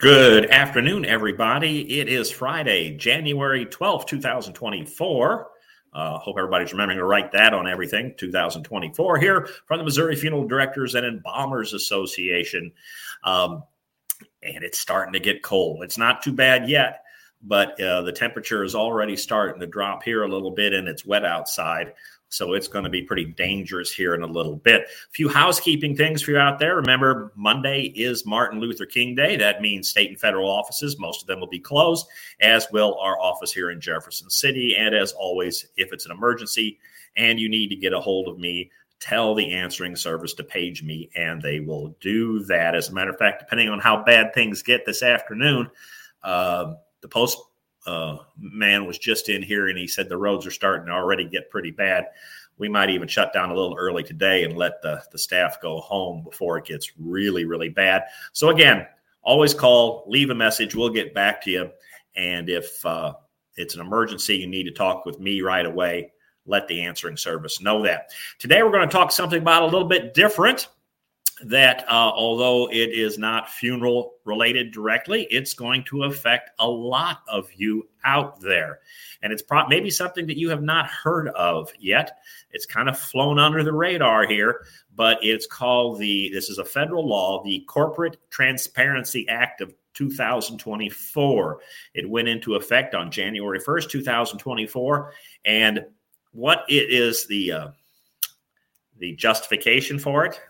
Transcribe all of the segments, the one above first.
Good afternoon, everybody. It is Friday, January 12th, 2024. Uh, hope everybody's remembering to write that on everything. 2024 here from the Missouri Funeral Directors and Embalmers Association. Um, and it's starting to get cold. It's not too bad yet, but uh, the temperature is already starting to drop here a little bit and it's wet outside. So it's going to be pretty dangerous here in a little bit. A few housekeeping things for you out there. Remember, Monday is Martin Luther King Day. That means state and federal offices, most of them will be closed, as will our office here in Jefferson City. And as always, if it's an emergency and you need to get a hold of me, tell the answering service to page me and they will do that. As a matter of fact, depending on how bad things get this afternoon, uh, the post uh, man was just in here and he said the roads are starting to already get pretty bad. We might even shut down a little early today and let the, the staff go home before it gets really, really bad. So, again, always call, leave a message. We'll get back to you. And if uh, it's an emergency, you need to talk with me right away, let the answering service know that. Today, we're going to talk something about a little bit different that uh, although it is not funeral related directly, it's going to affect a lot of you out there. And it's pro- maybe something that you have not heard of yet. It's kind of flown under the radar here, but it's called the, this is a federal law, the Corporate Transparency Act of 2024. It went into effect on January 1st, 2024. And what it is the, uh, the justification for it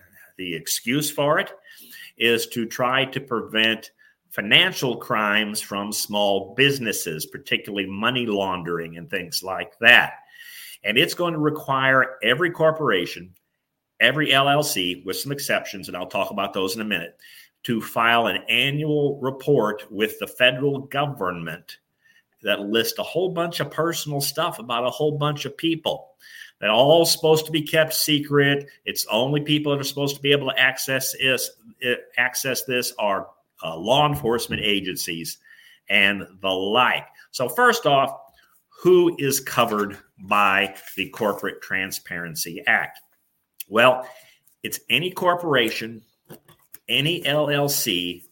the excuse for it is to try to prevent financial crimes from small businesses, particularly money laundering and things like that. And it's going to require every corporation, every LLC, with some exceptions, and I'll talk about those in a minute, to file an annual report with the federal government that lists a whole bunch of personal stuff about a whole bunch of people that all supposed to be kept secret. It's only people that are supposed to be able to access this. Access this are uh, law enforcement agencies and the like. So first off, who is covered by the Corporate Transparency Act? Well, it's any corporation, any LLC,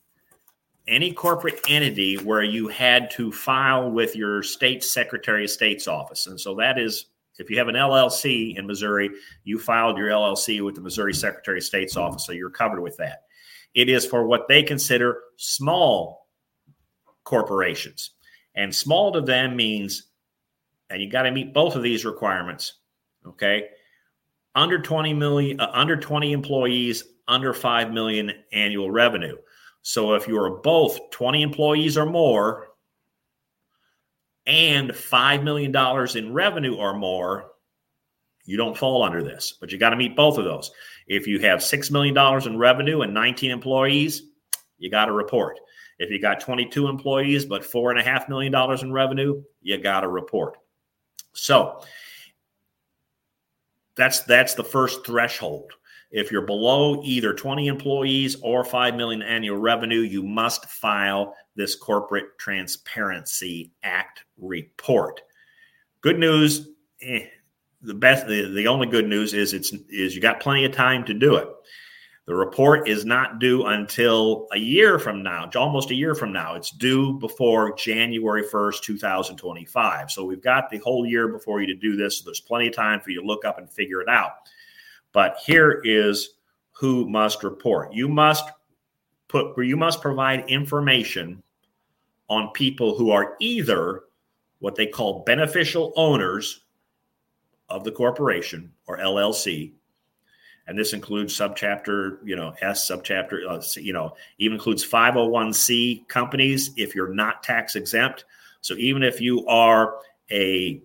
any corporate entity where you had to file with your state secretary of state's office. And so that is if you have an LLC in Missouri, you filed your LLC with the Missouri Secretary of State's office, so you're covered with that. It is for what they consider small corporations. And small to them means, and you got to meet both of these requirements, okay? Under 20 million, uh, under 20 employees, under 5 million annual revenue. So if you are both 20 employees or more, and $5 million in revenue or more, you don't fall under this, but you got to meet both of those. If you have $6 million in revenue and 19 employees, you got to report. If you got 22 employees but $4.5 million in revenue, you got to report. So that's that's the first threshold. If you're below either 20 employees or 5 million annual revenue, you must file this Corporate Transparency Act report. Good news, eh, the best the, the only good news is it's is you got plenty of time to do it. The report is not due until a year from now, almost a year from now. It's due before January 1st, 2025. So we've got the whole year before you to do this. So there's plenty of time for you to look up and figure it out. But here is who must report. You must put you must provide information on people who are either what they call beneficial owners of the corporation or LLC. And this includes subchapter, you know, S subchapter, uh, you know, even includes 501c companies if you're not tax exempt. So even if you are a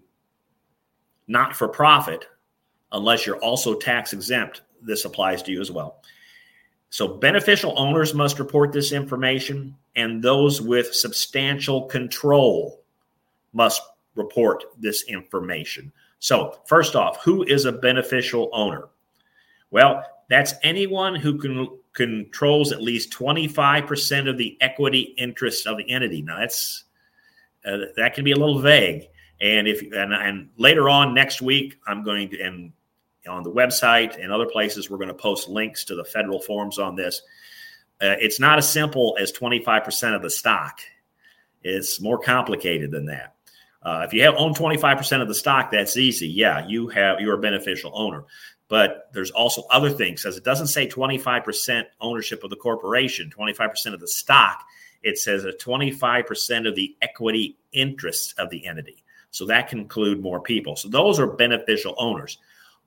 not for profit, unless you're also tax exempt, this applies to you as well. So, beneficial owners must report this information, and those with substantial control must report this information. So, first off, who is a beneficial owner? Well, that's anyone who can controls at least 25% of the equity interest of the entity. Now, that's uh, that can be a little vague. And if and, and later on next week, I'm going to and on the website and other places, we're going to post links to the federal forms on this. Uh, it's not as simple as 25% of the stock. It's more complicated than that. Uh, if you have own 25% of the stock, that's easy. Yeah, you have you're a beneficial owner. But there's also other things, as it doesn't say 25% ownership of the corporation, 25% of the stock. It says a 25% of the equity interests of the entity. So that can include more people. So those are beneficial owners.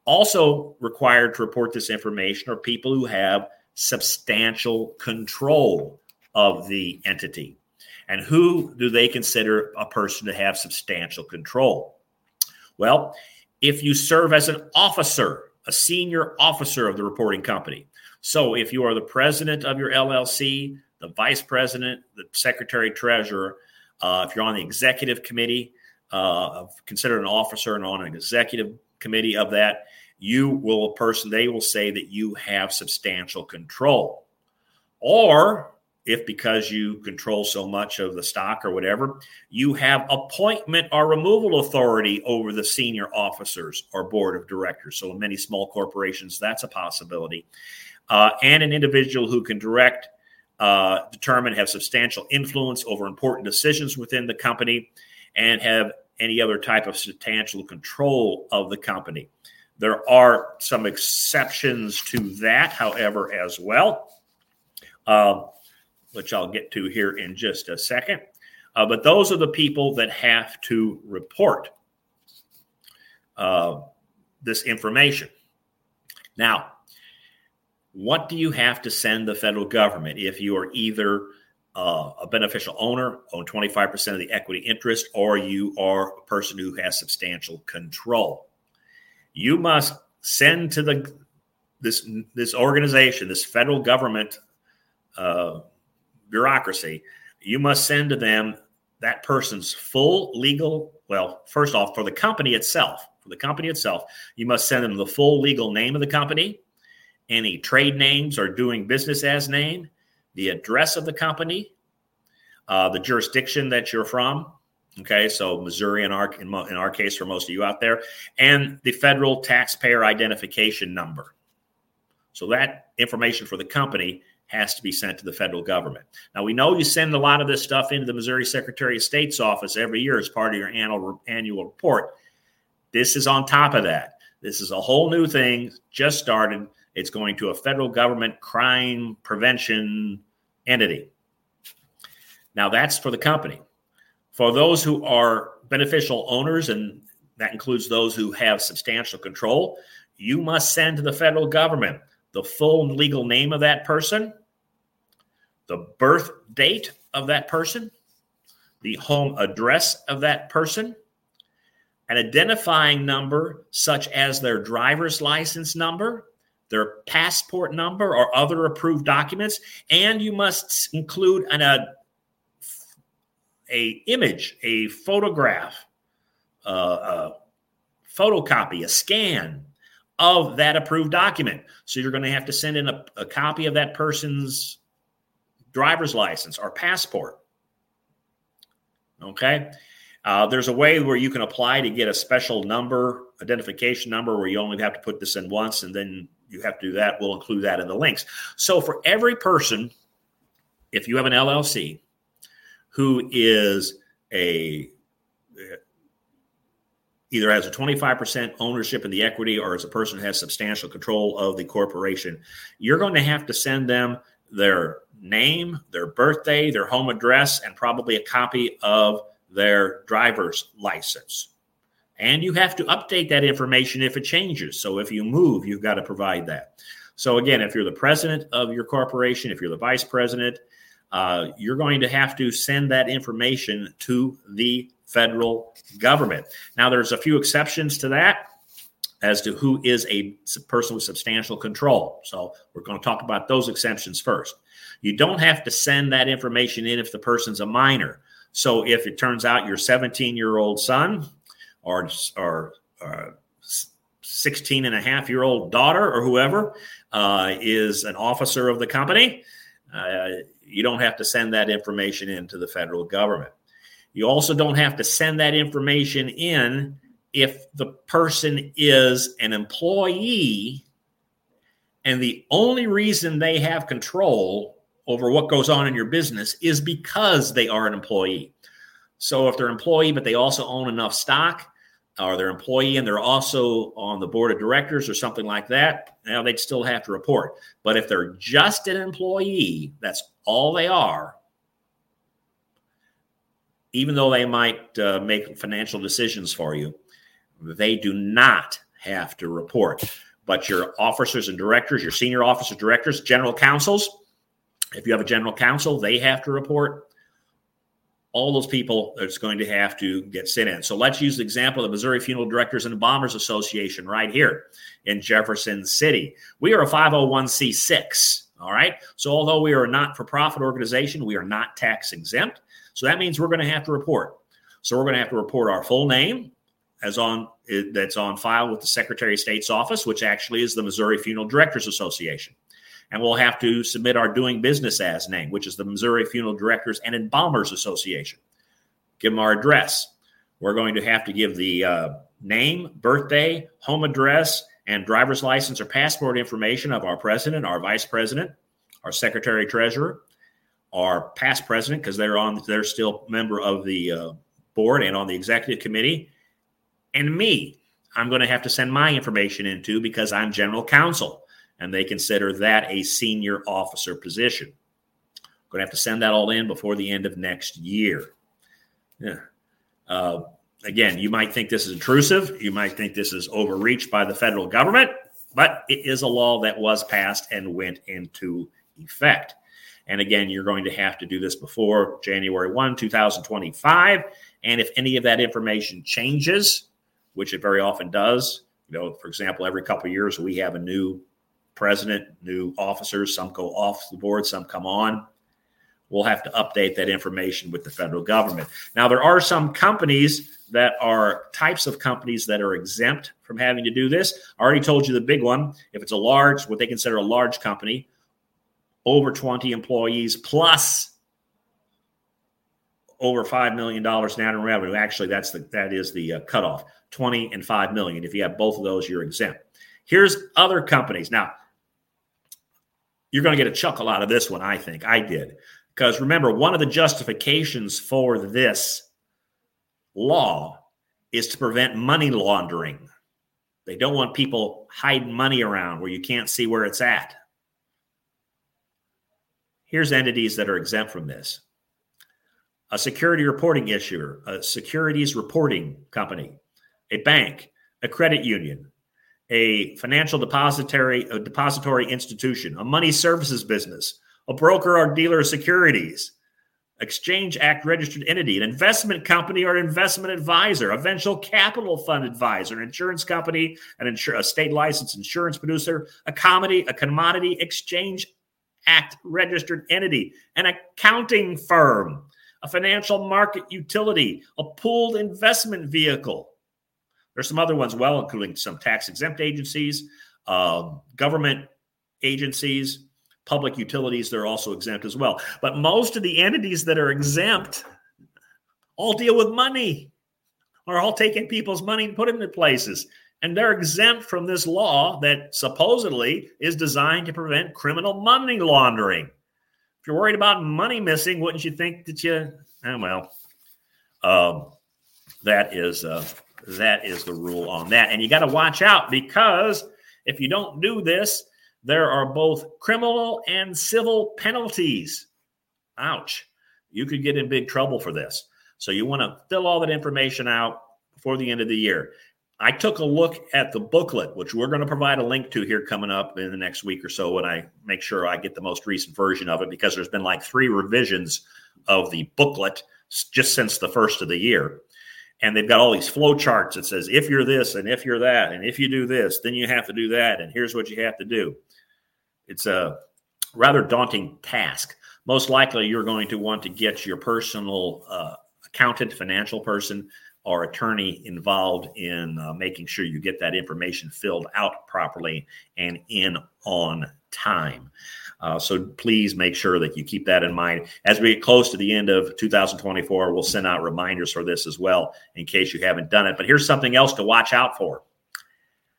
Also required to report this information are people who have substantial control of the entity. And who do they consider a person to have substantial control? Well, if you serve as an officer, a senior officer of the reporting company. So if you are the president of your LLC, the vice president, the secretary treasurer, uh, if you're on the executive committee, uh, considered an officer and on an executive committee of that, you will a person they will say that you have substantial control. Or if because you control so much of the stock or whatever, you have appointment or removal authority over the senior officers or board of directors. So, in many small corporations, that's a possibility. Uh, and an individual who can direct, uh, determine, have substantial influence over important decisions within the company, and have any other type of substantial control of the company. There are some exceptions to that, however, as well. Uh, which I'll get to here in just a second. Uh, but those are the people that have to report uh, this information. Now, what do you have to send the federal government if you are either uh, a beneficial owner, own 25% of the equity interest, or you are a person who has substantial control? You must send to the this this organization, this federal government uh, bureaucracy, you must send to them that person's full legal, well, first off, for the company itself, for the company itself, you must send them the full legal name of the company, any trade names or doing business as name, the address of the company, uh, the jurisdiction that you're from. Okay, so Missouri in our in, in our case for most of you out there, and the federal taxpayer identification number. So that information for the company has to be sent to the federal government. Now, we know you send a lot of this stuff into the Missouri Secretary of State's office every year as part of your annual, annual report. This is on top of that. This is a whole new thing, just started. It's going to a federal government crime prevention entity. Now, that's for the company. For those who are beneficial owners, and that includes those who have substantial control, you must send to the federal government the full legal name of that person, the birth date of that person, the home address of that person, an identifying number such as their driver's license number, their passport number, or other approved documents, and you must include an, a, a image, a photograph, uh, a photocopy, a scan of that approved document. So you're going to have to send in a, a copy of that person's driver's license or passport. Okay. Uh, there's a way where you can apply to get a special number, identification number, where you only have to put this in once and then you have to do that. We'll include that in the links. So for every person, if you have an LLC who is a either has a 25% ownership in the equity or as a person who has substantial control of the corporation, you're going to have to send them their name, their birthday, their home address, and probably a copy of their driver's license. And you have to update that information if it changes. So if you move, you've got to provide that. So again, if you're the president of your corporation, if you're the vice president, uh, you're going to have to send that information to the federal government. Now, there's a few exceptions to that as to who is a person with substantial control. So, we're going to talk about those exceptions first. You don't have to send that information in if the person's a minor. So, if it turns out your 17 year old son or, or, or 16 and a half year old daughter or whoever uh, is an officer of the company, uh, you don't have to send that information into the federal government. You also don't have to send that information in if the person is an employee and the only reason they have control over what goes on in your business is because they are an employee. So if they're employee, but they also own enough stock, or they're employee and they're also on the board of directors or something like that, now they'd still have to report. But if they're just an employee, that's all they are. Even though they might uh, make financial decisions for you, they do not have to report. But your officers and directors, your senior officers, directors, general counsels, if you have a general counsel, they have to report all those people that's going to have to get sit in. So let's use the example of the Missouri Funeral Directors and Embalmers Association right here in Jefferson City. We are a 501c6. All right. So although we are a not for profit organization, we are not tax exempt. So that means we're going to have to report. So we're going to have to report our full name as on eh, that's on file with the Secretary of State's office, which actually is the Missouri Funeral Directors Association and we'll have to submit our doing business as name, which is the Missouri Funeral Directors and Embalmers Association. Give them our address. We're going to have to give the uh, name, birthday, home address, and driver's license or passport information of our president, our vice president, our secretary treasurer, our past president because they're on they're still member of the uh, board and on the executive committee, and me. I'm going to have to send my information into because I'm general counsel and they consider that a senior officer position. Going to have to send that all in before the end of next year. Yeah. Uh, again, you might think this is intrusive. You might think this is overreach by the federal government, but it is a law that was passed and went into effect. And again, you're going to have to do this before January 1, 2025. And if any of that information changes, which it very often does, you know, for example, every couple of years we have a new president, new officers. Some go off the board, some come on. We'll have to update that information with the federal government. Now, there are some companies that are types of companies that are exempt from having to do this. I already told you the big one. If it's a large, what they consider a large company, over 20 employees plus over $5 million net in revenue. Actually, that's the, that is the uh, cutoff 20 and 5 million. If you have both of those, you're exempt. Here's other companies. Now, you're going to get a chuckle out of this one, I think. I did. Because remember, one of the justifications for this law is to prevent money laundering. They don't want people hiding money around where you can't see where it's at. Here's entities that are exempt from this a security reporting issuer, a securities reporting company, a bank, a credit union, a financial depository, a depository institution, a money services business, a broker or dealer of securities, Exchange Act registered entity, an investment company or an investment advisor, a venture capital fund advisor, an insurance company, an insur- a state licensed insurance producer, a comedy, a commodity exchange act registered entity, an accounting firm, a financial market utility, a pooled investment vehicle, there's some other ones, well, including some tax exempt agencies, uh, government agencies, public utilities. They're also exempt as well. But most of the entities that are exempt all deal with money, are all taking people's money and put it in places. And they're exempt from this law that supposedly is designed to prevent criminal money laundering. If you're worried about money missing, wouldn't you think that you, oh, well, um, that is uh, that is the rule on that. And you got to watch out because if you don't do this, there are both criminal and civil penalties. Ouch. You could get in big trouble for this. So you want to fill all that information out before the end of the year. I took a look at the booklet, which we're going to provide a link to here coming up in the next week or so when I make sure I get the most recent version of it because there's been like three revisions of the booklet just since the first of the year and they've got all these flow charts that says if you're this and if you're that and if you do this then you have to do that and here's what you have to do. It's a rather daunting task. Most likely you're going to want to get your personal uh, accountant financial person or attorney involved in uh, making sure you get that information filled out properly and in on time uh, so please make sure that you keep that in mind. As we get close to the end of 2024, we'll send out reminders for this as well in case you haven't done it. But here's something else to watch out for.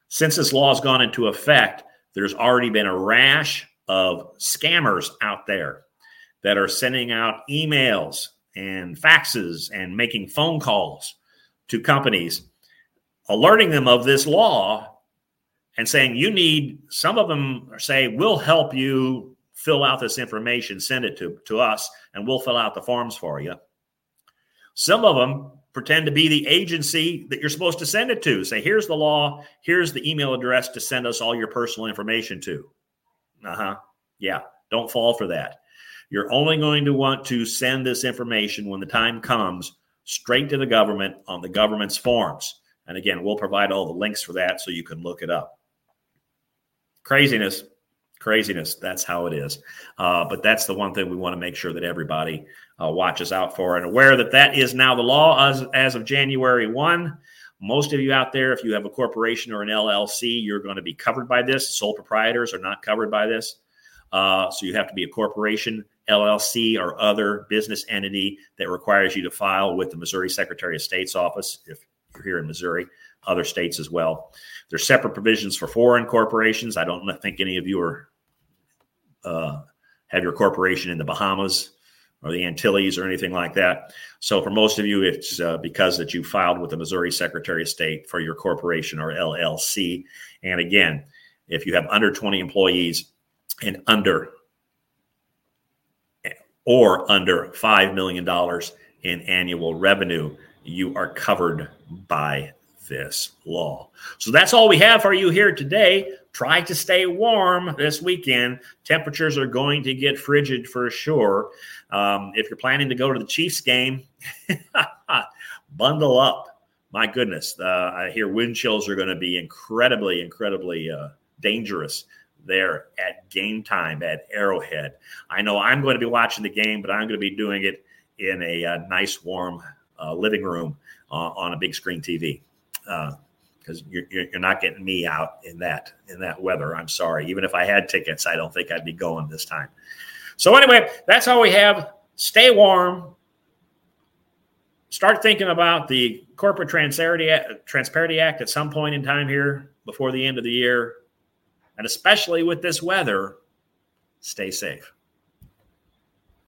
Since this law has gone into effect, there's already been a rash of scammers out there. that are sending out emails and faxes and making phone calls to companies, alerting them of this law and saying, you need, some of them say, we'll help you fill out this information, send it to, to us, and we'll fill out the forms for you. Some of them pretend to be the agency that you're supposed to send it to. Say, here's the law, here's the email address to send us all your personal information to. Uh huh. Yeah, don't fall for that. You're only going to want to send this information when the time comes straight to the government on the government's forms. And again, we'll provide all the links for that so you can look it up. Craziness, craziness. That's how it is. Uh, but that's the one thing we want to make sure that everybody uh, watches out for and aware that that is now the law as, as of January 1. Most of you out there, if you have a corporation or an LLC, you're going to be covered by this. Sole proprietors are not covered by this. Uh, so you have to be a corporation, LLC, or other business entity that requires you to file with the Missouri Secretary of State's office if you're here in Missouri, other states as well. There's separate provisions for foreign corporations. I don't think any of you are uh, have your corporation in the Bahamas or the Antilles or anything like that. So for most of you, it's uh, because that you filed with the Missouri Secretary of State for your corporation or LLC. And again, if you have under 20 employees, and under or under $5 million in annual revenue, you are covered by this law. So that's all we have for you here today. Try to stay warm this weekend. Temperatures are going to get frigid for sure. Um, if you're planning to go to the Chiefs game, bundle up. My goodness, uh, I hear wind chills are going to be incredibly, incredibly uh, dangerous there at game time at Arrowhead. I know I'm going to be watching the game, but I'm going to be doing it in a, a uh, nice, warm uh, living room uh, on a big screen TV because uh, you're, you're not getting me out in that in that weather. I'm sorry. Even if I had tickets, I don't think I'd be going this time. So anyway, that's all we have. Stay warm. Start thinking about the Corporate Transparency Act at some point in time here before the end of the year. And especially with this weather, stay safe.